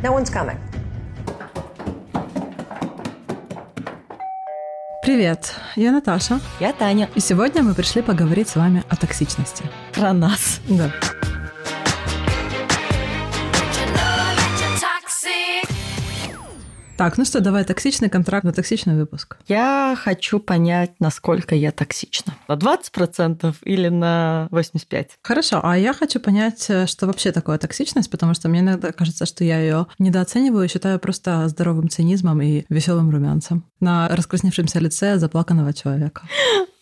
No one's coming. Привет, я Наташа. Я Таня. И сегодня мы пришли поговорить с вами о токсичности. Про нас. Да. Так, ну что, давай токсичный контракт на токсичный выпуск. Я хочу понять, насколько я токсична. На 20% или на 85%? Хорошо, а я хочу понять, э, что вообще такое токсичность, потому что мне иногда кажется, что я ее недооцениваю и считаю просто здоровым цинизмом и веселым румянцем на раскрасневшемся лице заплаканного человека.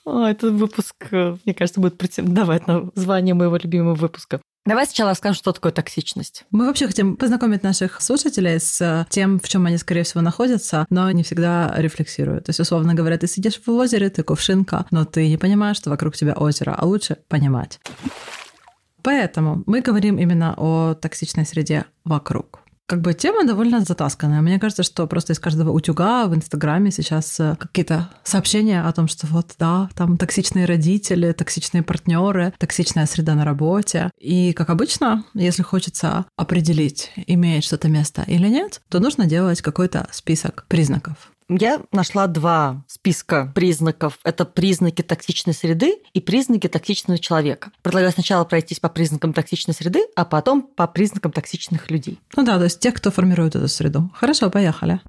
О, этот выпуск, э, мне кажется, будет претендовать на звание моего любимого выпуска. Давай сначала расскажем, что такое токсичность. Мы вообще хотим познакомить наших слушателей с э, тем, в чем они, скорее всего, находятся, но не всегда рефлексируют. То есть, условно говоря, ты сидишь в озере, ты кувшинка, но ты не понимаешь, что вокруг тебя озеро, а лучше понимать. Поэтому мы говорим именно о токсичной среде вокруг. Как бы тема довольно затасканная. Мне кажется, что просто из каждого утюга в Инстаграме сейчас э, какие-то сообщения о том, что вот, да, там токсичные родители, токсичные партнеры, токсичная среда на работе. И, как обычно, если хочется определить, имеет что-то место или нет, то нужно делать какой-то список признаков. Я нашла два списка признаков. Это признаки токсичной среды и признаки токсичного человека. Предлагаю сначала пройтись по признакам токсичной среды, а потом по признакам токсичных людей. Ну да, то есть тех, кто формирует эту среду. Хорошо, поехали.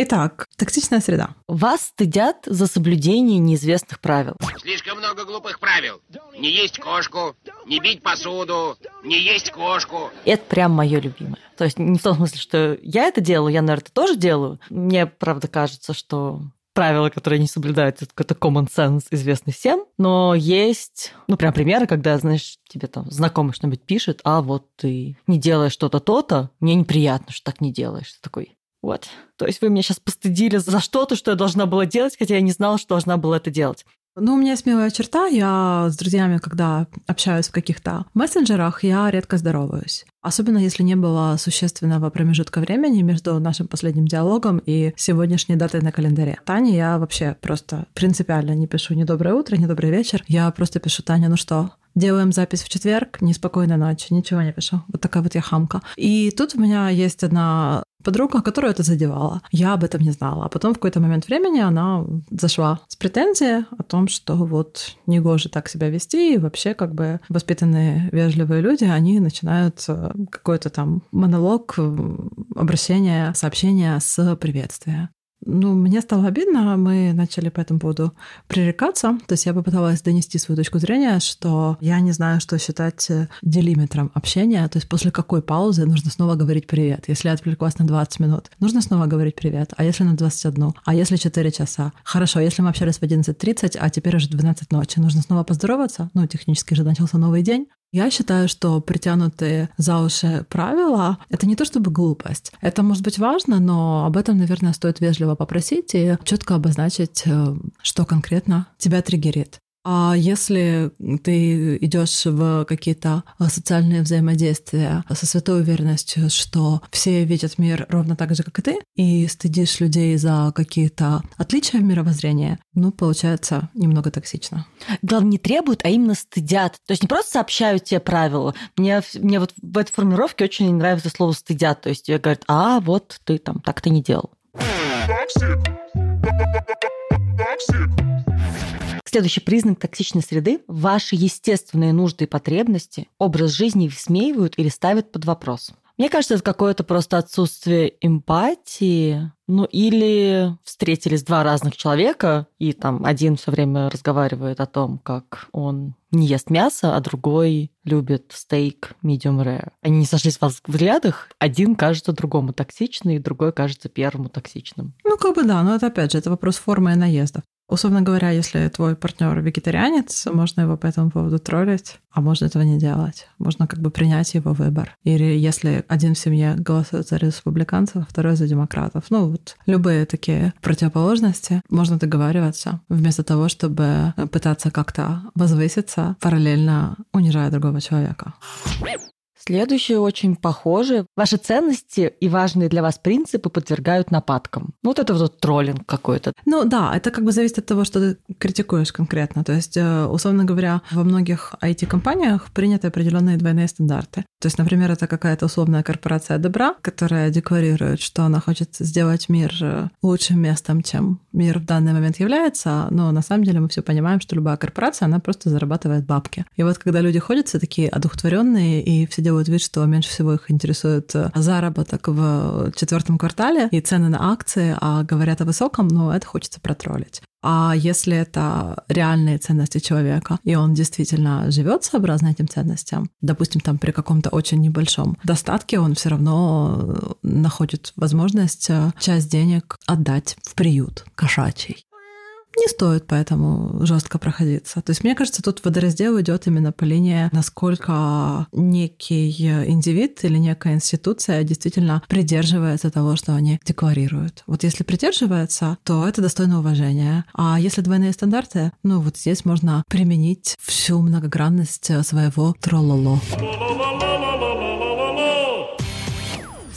Итак, токсичная среда. Вас стыдят за соблюдение неизвестных правил. Слишком много глупых правил. Не есть кошку, не бить посуду, не есть кошку. Это прям мое любимое. То есть не в том смысле, что я это делаю, я, наверное, это тоже делаю. Мне, правда, кажется, что правила, которые не соблюдают, это какой-то common sense, известный всем. Но есть, ну, прям примеры, когда, знаешь, тебе там знакомый что-нибудь пишет, а вот ты не делаешь что-то то-то, мне неприятно, что так не делаешь. Ты такой, вот. То есть вы меня сейчас постыдили за что-то, что я должна была делать, хотя я не знала, что должна была это делать. Ну, у меня смелая черта. Я с друзьями, когда общаюсь в каких-то мессенджерах, я редко здороваюсь. Особенно если не было существенного промежутка времени между нашим последним диалогом и сегодняшней датой на календаре. Тане я вообще просто принципиально не пишу ни доброе утро, ни добрый вечер. Я просто пишу, Таня, ну что, Делаем запись в четверг, неспокойной ночи, ничего не пишу. Вот такая вот я хамка. И тут у меня есть одна подруга, которую это задевала. Я об этом не знала. А потом в какой-то момент времени она зашла с претензией о том, что вот негоже так себя вести, и вообще как бы воспитанные, вежливые люди, они начинают э, какой-то там монолог, обращения, сообщения с приветствия. Ну, мне стало обидно, мы начали по этому поводу пререкаться. То есть я попыталась донести свою точку зрения, что я не знаю, что считать э, делиметром общения. То есть после какой паузы нужно снова говорить «привет». Если я отвлеклась на 20 минут, нужно снова говорить «привет». А если на 21? А если 4 часа? Хорошо, если мы общались в 11.30, а теперь уже 12 ночи, нужно снова поздороваться? Ну, технически же начался новый день. Я считаю, что притянутые за уши правила — это не то чтобы глупость. Это может быть важно, но об этом, наверное, стоит вежливо попросить и четко обозначить, э, что конкретно тебя триггерит. А если ты идешь в какие-то социальные взаимодействия со святой уверенностью, что все видят мир ровно так же, как и ты, и стыдишь людей за какие-то отличия в мировоззрении, ну, получается немного токсично. Главное, не требуют, а именно стыдят. То есть не просто сообщают тебе правила. Мне, мне вот в этой формулировке очень нравится слово «стыдят». То есть говорят, а вот ты там так ты не делал. Toxic. Toxic. Следующий признак токсичной среды – ваши естественные нужды и потребности, образ жизни высмеивают или ставят под вопрос. Мне кажется, это какое-то просто отсутствие эмпатии. Ну, или встретились два разных человека, и там один все время разговаривает о том, как он не ест мясо, а другой любит стейк medium rare. Они не сошлись в взглядах, один кажется другому токсичным, и другой кажется первому токсичным. Ну, как бы да, но это опять же, это вопрос формы и наездов. Условно говоря, если твой партнер вегетарианец, можно его по этому поводу троллить, а можно этого не делать. Можно как бы принять его выбор. Или если один в семье голосует за республиканцев, а второй за демократов. Ну вот любые такие противоположности. Можно договариваться вместо того, чтобы пытаться как-то возвыситься, параллельно унижая другого человека. Следующее очень похоже. Ваши ценности и важные для вас принципы подвергают нападкам. Вот это вот троллинг какой-то. Ну да, это как бы зависит от того, что ты критикуешь конкретно. То есть, э, условно говоря, во многих IT-компаниях приняты определенные двойные стандарты. То есть, например, это какая-то условная корпорация добра, которая декларирует, что она хочет сделать мир э, лучшим местом, чем мир в данный момент является, но на самом деле мы все понимаем, что любая корпорация, она просто зарабатывает бабки. И вот когда люди ходят все такие одухотворенные и все делают вид, что меньше всего их интересует э, заработок в четвертом квартале и цены на акции, а говорят о высоком, ну, это хочется протроллить. А если это реальные ценности человека, и он действительно живет сообразно этим ценностям, допустим, там при каком-то очень небольшом достатке, он все равно находит возможность э, часть денег отдать в приют кошачий не стоит поэтому жестко проходиться. То есть, мне кажется, тут водораздел идет именно по линии, насколько некий индивид или некая институция действительно придерживается того, что они декларируют. Вот если придерживается, то это достойно уважения. А если двойные стандарты, ну вот здесь можно применить всю многогранность своего троллоло.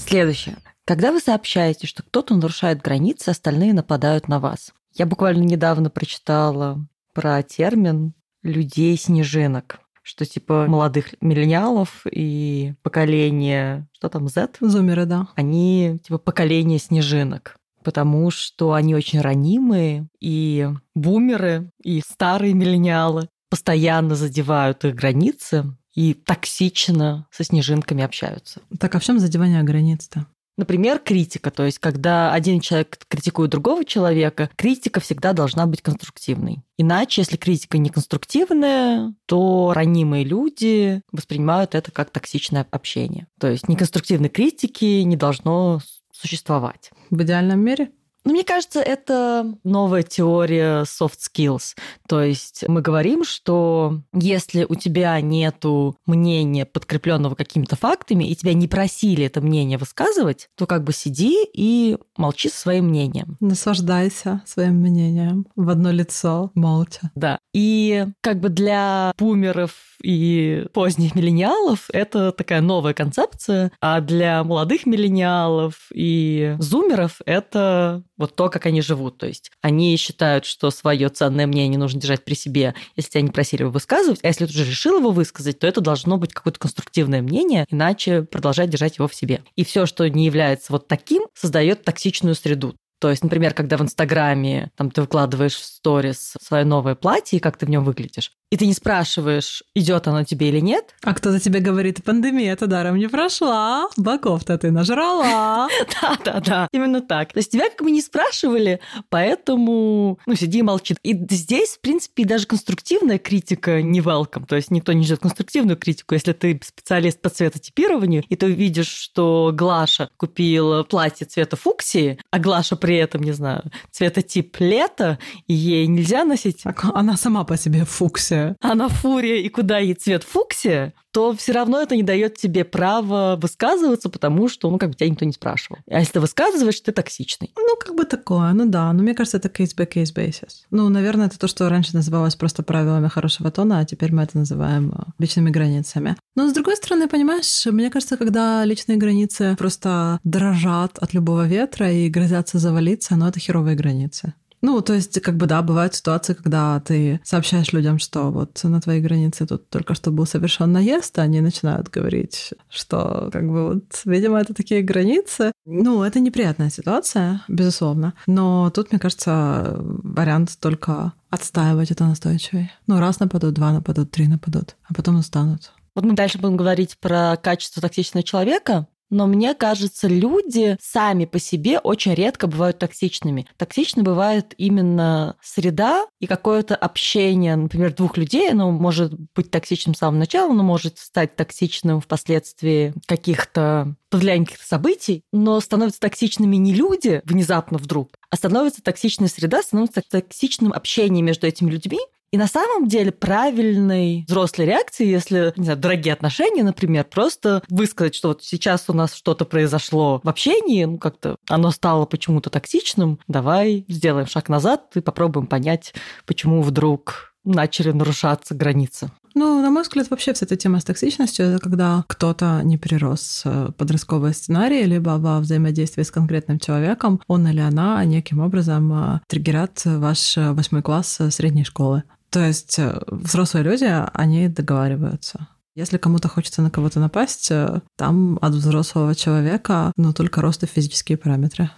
Следующее. Когда вы сообщаете, что кто-то нарушает границы, остальные нападают на вас. Я буквально недавно прочитала про термин людей-снежинок что типа молодых миллениалов и поколение, что там, Z? Зумеры, да. Они типа поколение снежинок потому что они очень ранимые, и бумеры, и старые миллениалы постоянно задевают их границы и токсично со снежинками общаются. Так а в чем задевание границ-то? Например, критика, то есть когда один человек критикует другого человека, критика всегда должна быть конструктивной. Иначе, если критика не конструктивная, то ранимые люди воспринимают это как токсичное общение. То есть неконструктивной критики не должно существовать. В идеальном мире? Ну, мне кажется, это новая теория soft skills. То есть мы говорим, что если у тебя нету мнения, подкрепленного какими-то фактами, и тебя не просили это мнение высказывать, то как бы сиди и молчи со своим мнением. Наслаждайся своим мнением в одно лицо, молча. Да. И как бы для бумеров и поздних миллениалов это такая новая концепция, а для молодых миллениалов и зумеров это вот то, как они живут. То есть они считают, что свое ценное мнение нужно держать при себе, если тебя не просили его высказывать, а если ты уже решил его высказать, то это должно быть какое-то конструктивное мнение, иначе продолжать держать его в себе. И все, что не является вот таким, создает токсичную среду. То есть, например, когда в Инстаграме там ты выкладываешь в сторис свое новое платье и как ты в нем выглядишь, и ты не спрашиваешь, идет оно тебе или нет. А кто-то тебе говорит, пандемия-то даром не прошла, боков-то ты нажрала. Да-да-да, именно так. То есть тебя как бы не спрашивали, поэтому, ну, сиди и молчи. И здесь, в принципе, даже конструктивная критика не welcome. То есть никто не ждет конструктивную критику. Если ты специалист по цветотипированию, и ты видишь, что Глаша купила платье цвета фуксии, а Глаша при этом, не знаю, цветотип лета, и ей нельзя носить... Она сама по себе фуксия. Она фурия, и куда ей цвет фуксия, то все равно это не дает тебе права высказываться, потому что, ну, как бы тебя никто не спрашивал. А если ты высказываешь, ты токсичный. Ну, как бы такое, ну да. Но мне кажется, это case-by-case basis. Ну, наверное, это то, что раньше называлось просто правилами хорошего тона, а теперь мы это называем э, личными границами. Но, с другой стороны, понимаешь, мне кажется, когда личные границы просто дрожат от любого ветра и грозятся завалиться, ну, это херовые границы. Ну, то есть, как бы, да, бывают ситуации, когда ты сообщаешь людям, что вот на твоей границе тут только что был совершен наезд, а они начинают говорить, что, как бы, вот, видимо, это такие границы. Ну, это неприятная ситуация, безусловно. Но тут, мне кажется, вариант только отстаивать это настойчивее. Ну, раз нападут, два нападут, три нападут, а потом устанут. Вот мы дальше будем говорить про качество токсичного человека, но мне кажется, люди сами по себе очень редко бывают токсичными. Токсично бывает именно среда и какое-то общение, например, двух людей. Оно может быть токсичным с самого начала, но может стать токсичным впоследствии каких-то влияния каких-то событий, но становятся токсичными не люди внезапно вдруг, а становится токсичная среда, становится токсичным общение между этими людьми, и на самом деле правильной взрослой реакции, если, не знаю, дорогие отношения, например, просто высказать, что вот сейчас у нас что-то произошло в общении, ну как-то оно стало почему-то токсичным, давай сделаем шаг назад и попробуем понять, почему вдруг начали нарушаться границы. Ну, на мой взгляд, вообще вся эта тема с токсичностью — это когда кто-то не перерос э, подростковый сценарий, либо во взаимодействии с конкретным человеком он или она неким образом э, триггерят ваш восьмой класс средней школы. То есть взрослые люди, они договариваются. Если кому-то хочется на кого-то напасть, там от взрослого человека, но только рост и физические параметры.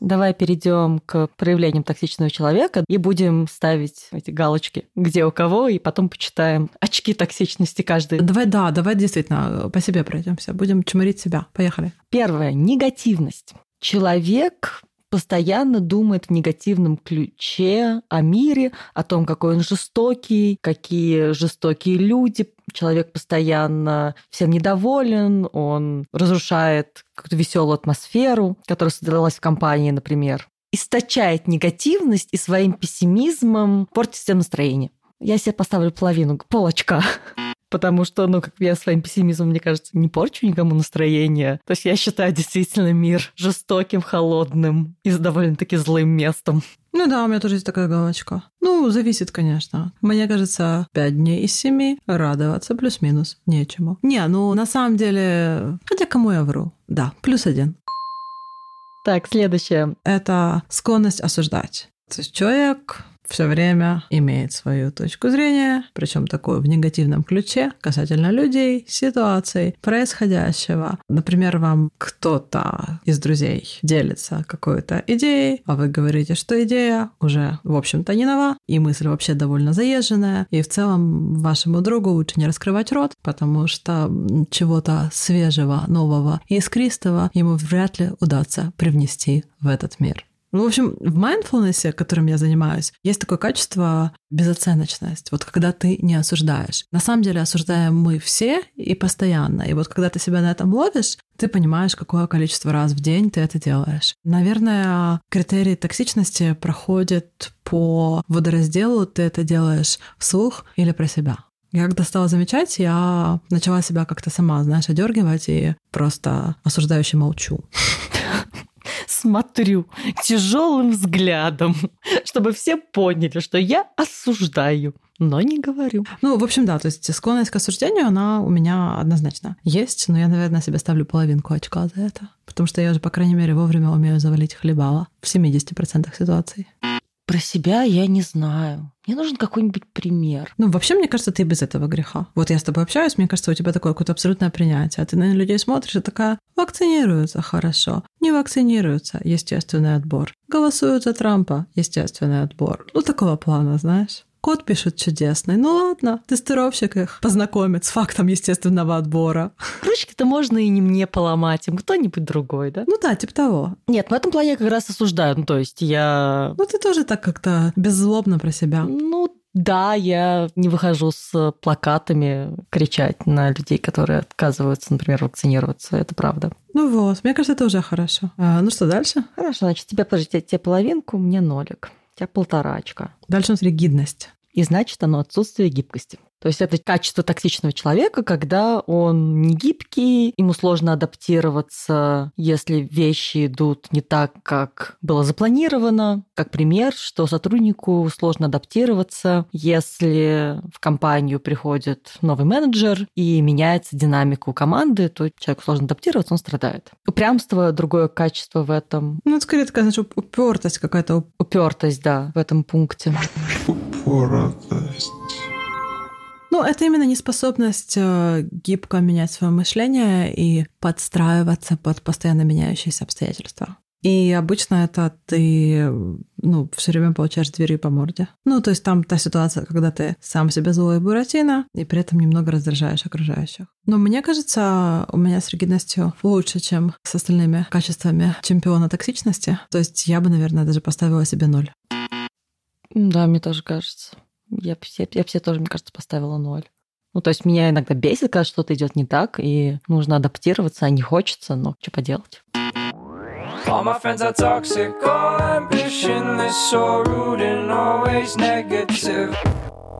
Давай перейдем к проявлениям токсичного человека и будем ставить эти галочки, где у кого, и потом почитаем очки токсичности каждый. Давай, да, давай действительно по себе пройдемся. Будем чморить себя. Поехали. Первое. Негативность. Человек постоянно думает в негативном ключе о мире, о том, какой он жестокий, какие жестокие люди. Человек постоянно всем недоволен, он разрушает какую-то веселую атмосферу, которая создалась в компании, например. Источает негативность и своим пессимизмом портит всем настроение. Я себе поставлю половину, полочка потому что, ну, как я своим пессимизмом, мне кажется, не порчу никому настроение. То есть я считаю действительно мир жестоким, холодным и с довольно-таки злым местом. Ну да, у меня тоже есть такая галочка. Ну, зависит, конечно. Мне кажется, пять дней из семи радоваться плюс-минус нечему. Не, ну на самом деле, хотя кому я вру? Да, плюс один. Так, следующее. Это склонность осуждать. То есть человек все время имеет свою точку зрения, причем такую в негативном ключе касательно людей, ситуаций, происходящего. Например, вам кто-то из друзей делится какой-то идеей, а вы говорите, что идея уже, в общем-то, не нова, и мысль вообще довольно заезженная, и в целом вашему другу лучше не раскрывать рот, потому что чего-то свежего, нового искристого ему вряд ли удастся привнести в этот мир. Ну, в общем, в mindfulness, которым я занимаюсь, есть такое качество безоценочность. Вот когда ты не осуждаешь. На самом деле осуждаем мы все и постоянно. И вот когда ты себя на этом ловишь, ты понимаешь, какое количество раз в день ты это делаешь. Наверное, критерий токсичности проходит по водоразделу, ты это делаешь вслух или про себя. Я когда стала замечать, я начала себя как-то сама, знаешь, одергивать и просто осуждающе молчу смотрю тяжелым взглядом, чтобы все поняли, что я осуждаю но не говорю. Ну, в общем, да, то есть склонность к осуждению, она у меня однозначно есть, но я, наверное, себе ставлю половинку очка за это, потому что я уже, по крайней мере, вовремя умею завалить хлебала в 70% ситуаций. Про себя я не знаю. Мне нужен какой-нибудь пример. Ну, вообще, мне кажется, ты без этого греха. Вот я с тобой общаюсь, мне кажется, у тебя такое какое-то абсолютное принятие. А ты на людей смотришь и такая, вакцинируются хорошо, не вакцинируются, естественный отбор. Голосуют за Трампа, естественный отбор. Ну, такого плана, знаешь. Код пишет чудесный. Ну ладно, тестировщик их познакомит с фактом естественного отбора. Ручки-то можно и не мне поломать, им кто-нибудь другой, да? Ну да, типа того. Нет, в этом плане я как раз осуждаю. Ну, то есть я... Ну, ты тоже так как-то беззлобно про себя. Ну, да, я не выхожу с плакатами кричать на людей, которые отказываются, например, вакцинироваться. Это правда. Ну вот, мне кажется, это уже хорошо. А, ну что дальше? Хорошо, значит, тебе, подожди, тебе половинку, мне нолик. Тебя полтора очка. Дальше у нас ригидность. И значит, оно отсутствие гибкости. То есть это качество токсичного человека, когда он не гибкий, ему сложно адаптироваться, если вещи идут не так, как было запланировано. Как пример, что сотруднику сложно адаптироваться, если в компанию приходит новый менеджер и меняется динамика у команды, то человеку сложно адаптироваться, он страдает. Упрямство — другое качество в этом. Ну, это скорее такая, значит, упертость какая-то. Упертость, да, в этом пункте. Упертость. Ну, это именно неспособность э, гибко менять свое мышление и подстраиваться под постоянно меняющиеся обстоятельства. И обычно это ты, ну, все время получаешь двери по морде. Ну, то есть там та ситуация, когда ты сам себе злой буратино, и при этом немного раздражаешь окружающих. Но мне кажется, у меня с ригидностью лучше, чем с остальными качествами чемпиона токсичности. То есть я бы, наверное, даже поставила себе ноль. Да, мне тоже кажется. Я, я, я все тоже, мне кажется, поставила ноль. Ну, то есть меня иногда бесит, когда что-то идет не так, и нужно адаптироваться, а не хочется, но что поделать. All my friends are toxic, all ambition is so rude and always negative.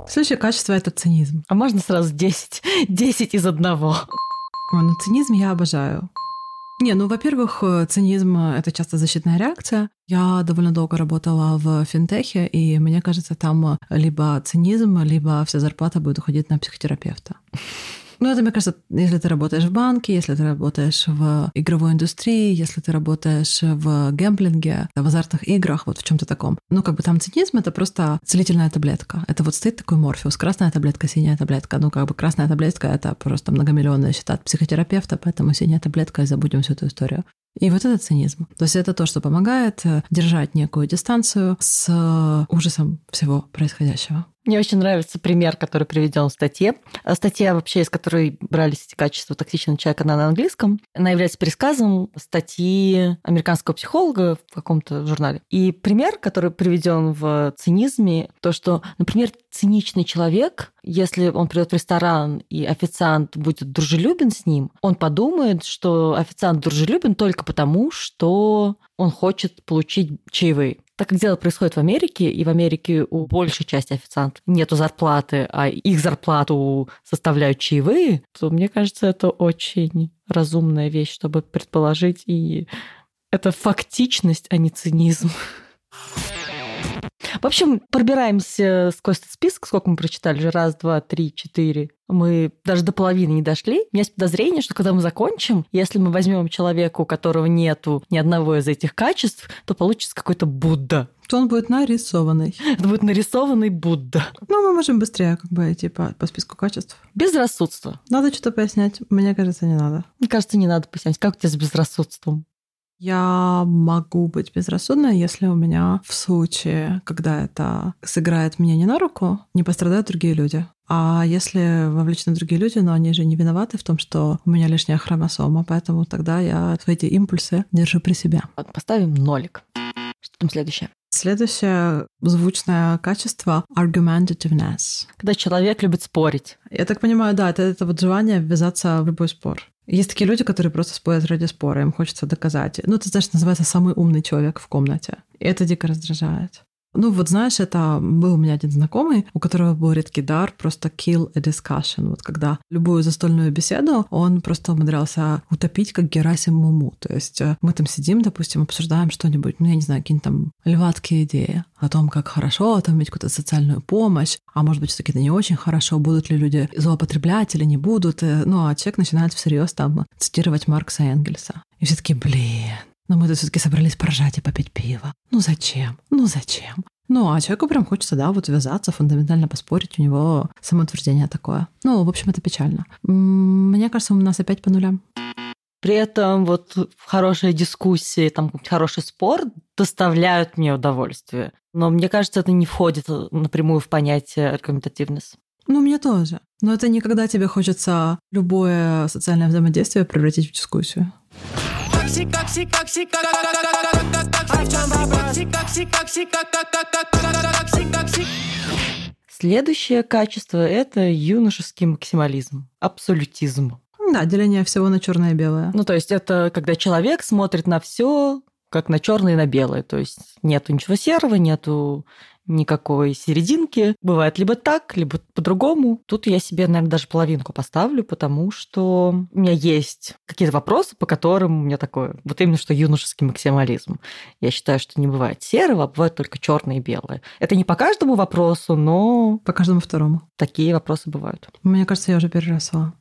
Следующее качество — это цинизм. А можно сразу 10? 10 из одного. О, ну цинизм я обожаю. Не, ну, во-первых, э, цинизм — это часто защитная реакция. Я довольно долго работала в финтехе, и мне кажется, там либо цинизм, либо вся зарплата будет уходить на психотерапевта. Ну, это, мне кажется, если ты работаешь в банке, если ты работаешь в игровой индустрии, если ты работаешь в гэмблинге, в азартных играх, вот в чем то таком. Ну, как бы там цинизм — это просто целительная таблетка. Это вот стоит такой морфеус, красная таблетка, синяя таблетка. Ну, как бы красная таблетка — это просто многомиллионные счета от психотерапевта, поэтому синяя таблетка, и забудем всю эту историю. И вот это цинизм. То есть это то, что помогает э, держать некую дистанцию с э, ужасом всего происходящего. Мне очень нравится пример, который приведен в статье. А статья вообще, из которой брались эти качества токсичного человека, она на английском. Она является пересказом статьи американского психолога в каком-то журнале. И пример, который приведен в цинизме, то, что, например, циничный человек, если он придет в ресторан и официант будет дружелюбен с ним, он подумает, что официант дружелюбен только потому, что он хочет получить чаевые. Так как дело происходит в Америке, и в Америке у большей части официантов нету зарплаты, а их зарплату составляют чаевые, то мне кажется, это очень разумная вещь, чтобы предположить, и это фактичность, а не цинизм. В общем, пробираемся сквозь этот список, сколько мы прочитали же, раз, два, три, четыре. Мы даже до половины не дошли. У меня есть подозрение, что когда мы закончим, если мы возьмем человека, у которого нету ни одного из этих качеств, то получится какой-то Будда. То он будет нарисованный. Это будет нарисованный Будда. Ну, мы можем быстрее как бы идти по, по списку качеств. Безрассудство. Надо что-то пояснять. Мне кажется, не надо. Мне кажется, не надо пояснять. Как у тебя с безрассудством? Я могу быть безрассудной, если у меня в случае, когда это сыграет мне не на руку, не пострадают другие люди. А если вовлечены другие люди, но они же не виноваты в том, что у меня лишняя хромосома, поэтому тогда я свои эти импульсы держу при себе. Поставим нолик. Что там следующее? Следующее звучное качество — argumentativeness. Когда человек любит спорить. Я так понимаю, да, это, это вот желание ввязаться в любой спор. Есть такие люди, которые просто спорят ради спора, им хочется доказать. Ну, это, знаешь, называется самый умный человек в комнате. И это дико раздражает. Ну, вот знаешь, это был у меня один знакомый, у которого был редкий дар просто kill a discussion. Вот когда любую застольную беседу он просто умудрялся утопить, как Герасим Муму. То есть э, мы там сидим, допустим, обсуждаем что-нибудь, ну, я не знаю, какие-нибудь там льватские идеи о том, как хорошо там иметь какую-то социальную помощь, а может быть, все-таки это не очень хорошо, будут ли люди злоупотреблять или не будут. Э, ну, а человек начинает всерьез там цитировать Маркса Энгельса. И все таки блин, но мы тут все-таки собрались поржать и попить пиво. Ну зачем? Ну зачем? Ну, а человеку прям хочется, да, вот вязаться, фундаментально поспорить, у него самоутверждение такое. Ну, в общем, это печально. Мне кажется, у нас опять по нулям. При этом вот хорошие дискуссии, там хороший спор доставляют мне удовольствие. Но мне кажется, это не входит напрямую в понятие аргументативность. Ну, мне тоже. Но это не когда тебе хочется любое социальное взаимодействие превратить в дискуссию. Следующее качество – это юношеский максимализм, абсолютизм. Да, деление всего на черное и белое. Ну, то есть это когда человек смотрит на все как на черное и на белое. То есть нету ничего серого, нету никакой серединки. Бывает либо так, либо по-другому. Тут я себе, наверное, даже половинку поставлю, потому что у меня есть какие-то вопросы, по которым у меня такое, вот именно что юношеский максимализм. Я считаю, что не бывает серого, а бывает только черное и белое. Это не по каждому вопросу, но... По каждому второму. Такие вопросы бывают. Мне кажется, я уже переросла.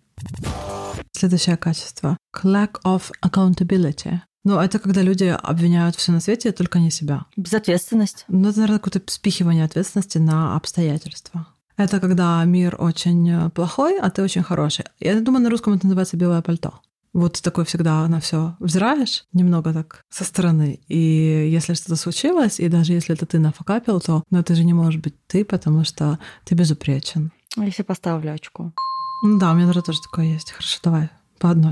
Следующее качество. Lack of accountability. Ну, это когда люди обвиняют все на свете, только не себя. Безответственность. Ну, это, наверное, какое-то спихивание ответственности на обстоятельства. Это когда мир очень э, плохой, а ты очень хороший. Я думаю, на русском это называется белое пальто. Вот такой всегда на все взираешь, немного так со стороны. И если что-то случилось, и даже если это ты нафакапил, то ну, это же не может быть ты, потому что ты безупречен. А если поставлю очко? Ну да, у меня, наверное, тоже такое есть. Хорошо, давай по одной.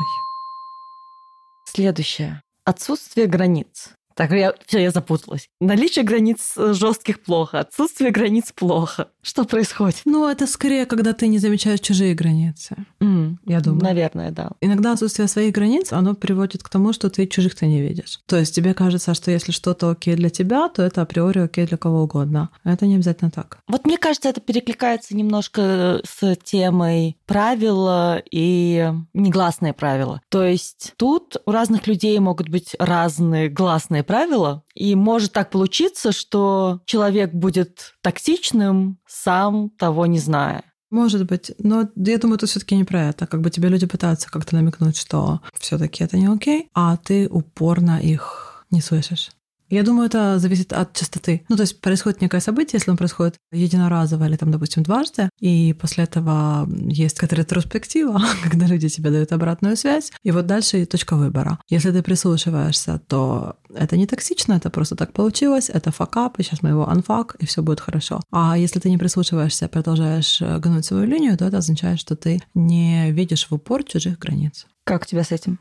Следующее. Отсутствие границ. Так, я, все, я запуталась. Наличие границ э, жестких плохо, отсутствие границ плохо. Что происходит? Ну, это скорее, когда ты не замечаешь чужие границы. М, Я думаю. Наверное, да. Иногда отсутствие своих границ, оно приводит к тому, что ты чужих-то не видишь. То есть тебе кажется, что если что-то окей для тебя, то это априори окей для кого угодно. Это не обязательно так. Вот мне кажется, это перекликается немножко с темой правила и негласные правила. То есть тут у разных людей могут быть разные гласные правила, и может так получиться, что человек будет токсичным, сам того не зная. Может быть, но я думаю, это все-таки не про это. Как бы тебе люди пытаются как-то намекнуть, что все-таки это не окей, а ты упорно их не слышишь. Я думаю, это зависит от частоты. Ну, то есть происходит некое событие, если оно происходит единоразово или, там, допустим, дважды, и после этого есть какая-то ретроспектива, когда люди тебе дают обратную связь, и вот дальше точка выбора. Если ты прислушиваешься, то это не токсично, это просто так получилось, это факап, и сейчас мы его анфак, и все будет хорошо. А если ты не прислушиваешься, продолжаешь э, гнуть свою линию, то это означает, что ты не видишь в упор чужих границ. Как у тебя с этим?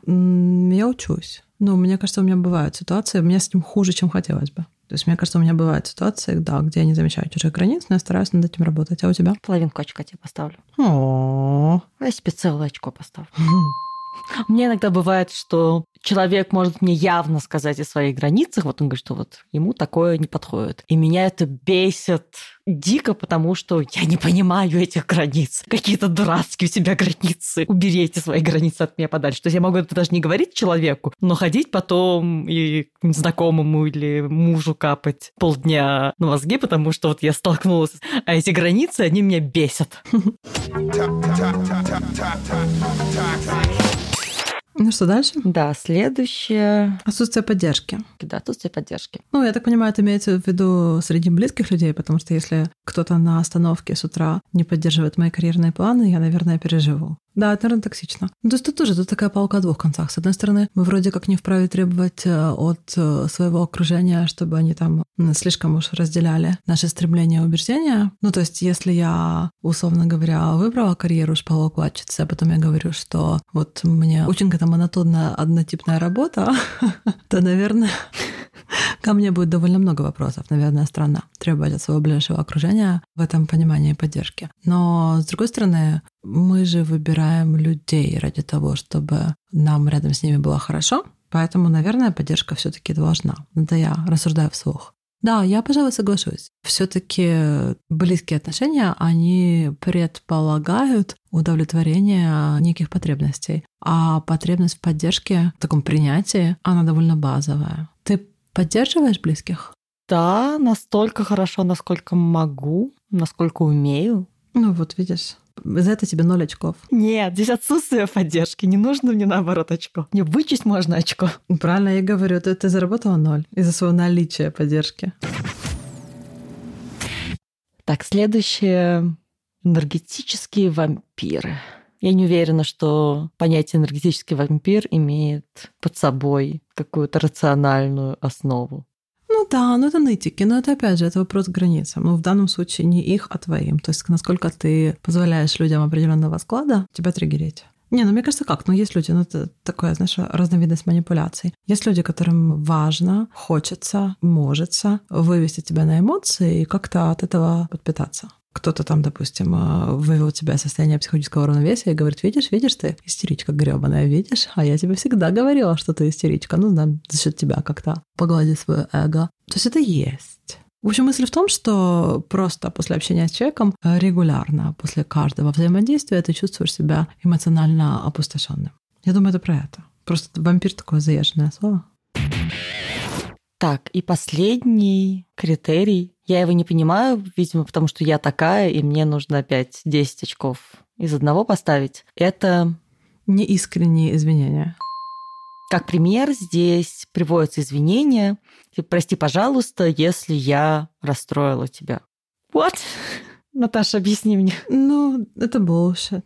Я учусь. Ну, мне кажется, у меня бывают ситуации, у меня с этим хуже, чем хотелось бы. То есть, мне кажется, у меня бывают ситуации, да, где я не замечаю чужих границ, но я стараюсь над этим работать. А у тебя? Половинку очка тебе поставлю. О, А я себе целое очко поставлю. Мне иногда бывает, что человек может мне явно сказать о своих границах, вот он говорит, что вот ему такое не подходит. И меня это бесит дико, потому что я не понимаю этих границ. Какие-то дурацкие у тебя границы. Убери эти свои границы от меня подальше. То есть я могу это даже не говорить человеку, но ходить потом и знакомому или мужу капать полдня на мозги, потому что вот я столкнулась. А эти границы, они меня бесят. Ну что дальше? Да, следующее. Отсутствие поддержки. Да, отсутствие поддержки. Ну, я так понимаю, это имеется в виду среди близких людей, потому что если кто-то на остановке с утра не поддерживает мои карьерные планы, я, наверное, переживу. Да, это, наверное, токсично. Ну, то есть тут тоже тут такая палка о двух концах. С одной стороны, мы вроде как не вправе требовать э, от э, своего окружения, чтобы они там слишком уж разделяли наши стремления и убеждения. Ну, то есть если я, условно говоря, выбрала карьеру шпалоукладчицы, а потом я говорю, что вот мне очень какая-то монотонная однотипная работа, то, наверное, Ко мне будет довольно много вопросов, наверное, странно требовать от своего ближайшего окружения в этом понимании поддержки. Но, с другой стороны, мы же выбираем людей ради того, чтобы нам рядом с ними было хорошо, поэтому, наверное, поддержка все таки должна. Это я рассуждаю вслух. Да, я, пожалуй, соглашусь. Все-таки близкие отношения, они предполагают удовлетворение неких потребностей. А потребность в поддержке, в таком принятии, она довольно базовая. Ты поддерживаешь близких? Да, настолько хорошо, насколько могу, насколько умею. Ну вот, видишь, за это тебе ноль очков. Нет, здесь отсутствие поддержки. Не нужно мне наоборот очко. Не вычесть можно очко. Правильно я говорю, ты, ты заработала ноль из-за своего наличия поддержки. Так, следующее. Энергетические вампиры. Я не уверена, что понятие энергетический вампир имеет под собой какую-то рациональную основу. Ну да, ну это нытики, но это опять же, это вопрос к границам. Ну в данном случае не их, а твоим. То есть насколько ты позволяешь людям определенного склада тебя триггерить. Не, ну мне кажется, как? Ну, есть люди, ну, это такое, знаешь, разновидность манипуляций. Есть люди, которым важно, хочется, можется вывести тебя на эмоции и как-то от этого подпитаться. Кто-то там, допустим, э, вывел тебя из состояния психологического равновесия и говорит, видишь, видишь ты, истеричка гребаная, видишь? А я тебе всегда говорила, что ты истеричка. Ну, да, за счет тебя как-то погладить свое эго. То есть это есть. В общем, мысль в том, что просто после общения с человеком э, регулярно, после каждого взаимодействия ты чувствуешь себя эмоционально опустошенным. Я думаю, это про это. Просто вампир такое заезженное слово. Так, и последний критерий. Я его не понимаю, видимо, потому что я такая, и мне нужно опять 10 очков из одного поставить. Это, Неискренние извинения. как пример, здесь приводятся извинения. Типа, прости, пожалуйста, если я расстроила тебя. What? Наташа, объясни мне. Ну, это bullshit.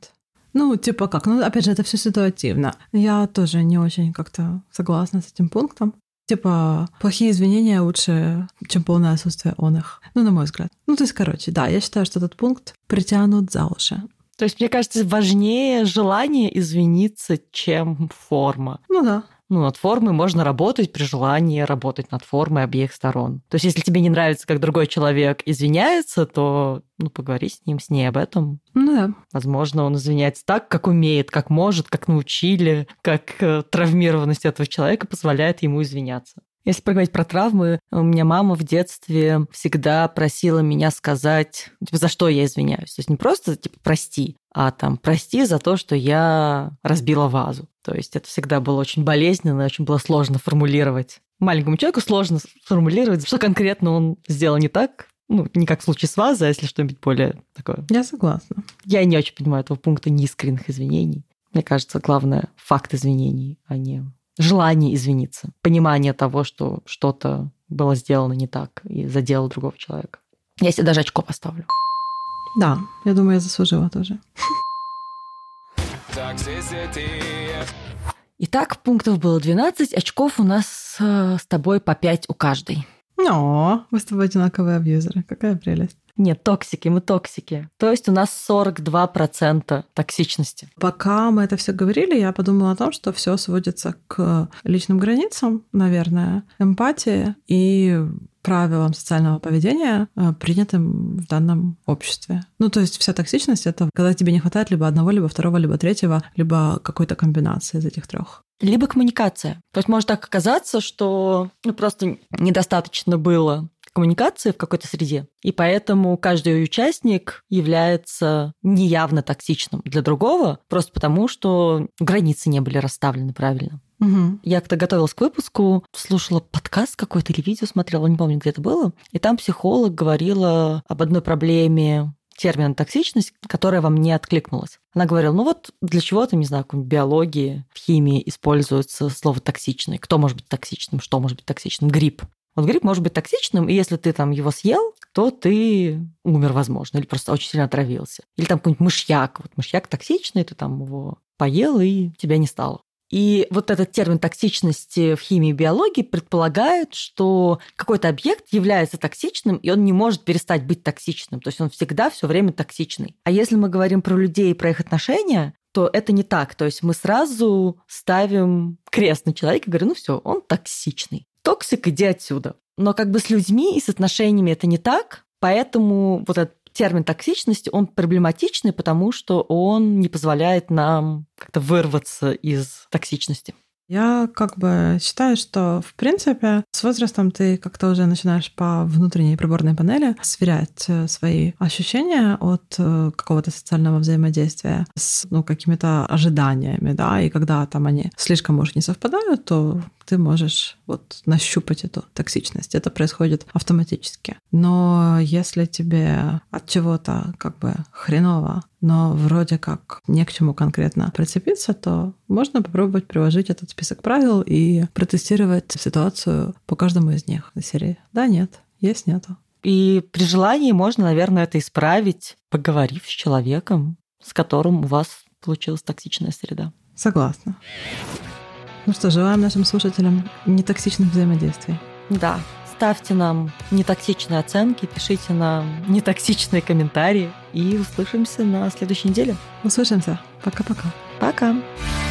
Ну, типа как? Ну, опять же, это все ситуативно. Я тоже не очень как-то согласна с этим пунктом. Типа, плохие извинения лучше, чем полное отсутствие он их. Ну, на мой взгляд. Ну, то есть, короче, да, я считаю, что этот пункт притянут за уши. То есть, мне кажется, важнее желание извиниться, чем форма. Ну да. Ну, над формой можно работать при желании работать над формой обеих сторон. То есть, если тебе не нравится, как другой человек извиняется, то ну, поговори с ним, с ней об этом. Ну да. Возможно, он извиняется так, как умеет, как может, как научили, как э, травмированность этого человека позволяет ему извиняться. Если поговорить про травмы, у меня мама в детстве всегда просила меня сказать, типа, за что я извиняюсь. То есть не просто типа прости, а там прости за то, что я разбила вазу. То есть это всегда было очень болезненно, очень было сложно формулировать. Маленькому человеку сложно сформулировать, что конкретно он сделал не так, ну, не как в случае с вазой, а если что-нибудь более такое. Я согласна. Я не очень понимаю этого пункта неискренних извинений. Мне кажется, главное факт извинений, а не желание извиниться, понимание того, что что-то было сделано не так и задело другого человека. Я себе даже очко поставлю. Да, я думаю, я заслужила тоже. Итак, пунктов было 12, очков у нас э, с тобой по 5 у каждой. О, вы с тобой одинаковые абьюзеры. Какая прелесть. Нет, токсики, мы токсики. То есть у нас 42% токсичности. Пока мы это все говорили, я подумала о том, что все сводится к личным границам, наверное, эмпатии и правилам социального поведения, э, принятым в данном обществе. Ну, то есть вся токсичность — это когда тебе не хватает либо одного, либо второго, либо третьего, либо какой-то комбинации из этих трех. Либо коммуникация. То есть может так оказаться, что ну, просто недостаточно было коммуникации в какой-то среде, и поэтому каждый участник является неявно токсичным для другого, просто потому что границы не были расставлены правильно. Угу. Я когда готовилась к выпуску, слушала подкаст какой-то или видео смотрела, не помню, где это было, и там психолог говорила об одной проблеме термин токсичность, которая вам не откликнулась. Она говорила, ну вот для чего-то, не знаю, в биологии, в химии используется слово токсичный. Кто может быть токсичным, что может быть токсичным? Грипп. Вот гриб может быть токсичным, и если ты там его съел, то ты умер, возможно, или просто очень сильно отравился. Или там какой-нибудь мышьяк. Вот мышьяк токсичный, ты там его поел, и тебя не стало. И вот этот термин токсичности в химии и биологии предполагает, что какой-то объект является токсичным, и он не может перестать быть токсичным. То есть он всегда все время токсичный. А если мы говорим про людей и про их отношения, то это не так. То есть мы сразу ставим крест на человека и говорим, ну все, он токсичный токсик, иди отсюда. Но как бы с людьми и с отношениями это не так, поэтому вот этот термин токсичности, он проблематичный, потому что он не позволяет нам как-то вырваться из токсичности. Я как бы считаю, что в принципе с возрастом ты как-то уже начинаешь по внутренней приборной панели сверять э, свои ощущения от э, какого-то социального взаимодействия с ну, какими-то ожиданиями, да, и когда там они слишком, может, не совпадают, то ты можешь вот нащупать эту токсичность. Это происходит автоматически. Но если тебе от чего-то как бы хреново, но вроде как не к чему конкретно прицепиться, то можно попробовать приложить этот список правил и протестировать ситуацию по каждому из них на серии. Да, нет, есть, нету. И при желании можно, наверное, это исправить, поговорив с человеком, с которым у вас получилась токсичная среда. Согласна. Ну что, желаем нашим слушателям нетоксичных взаимодействий. Да, ставьте нам нетоксичные оценки, пишите нам нетоксичные комментарии и услышимся на следующей неделе. Услышимся. Пока-пока. Пока. -пока. Пока.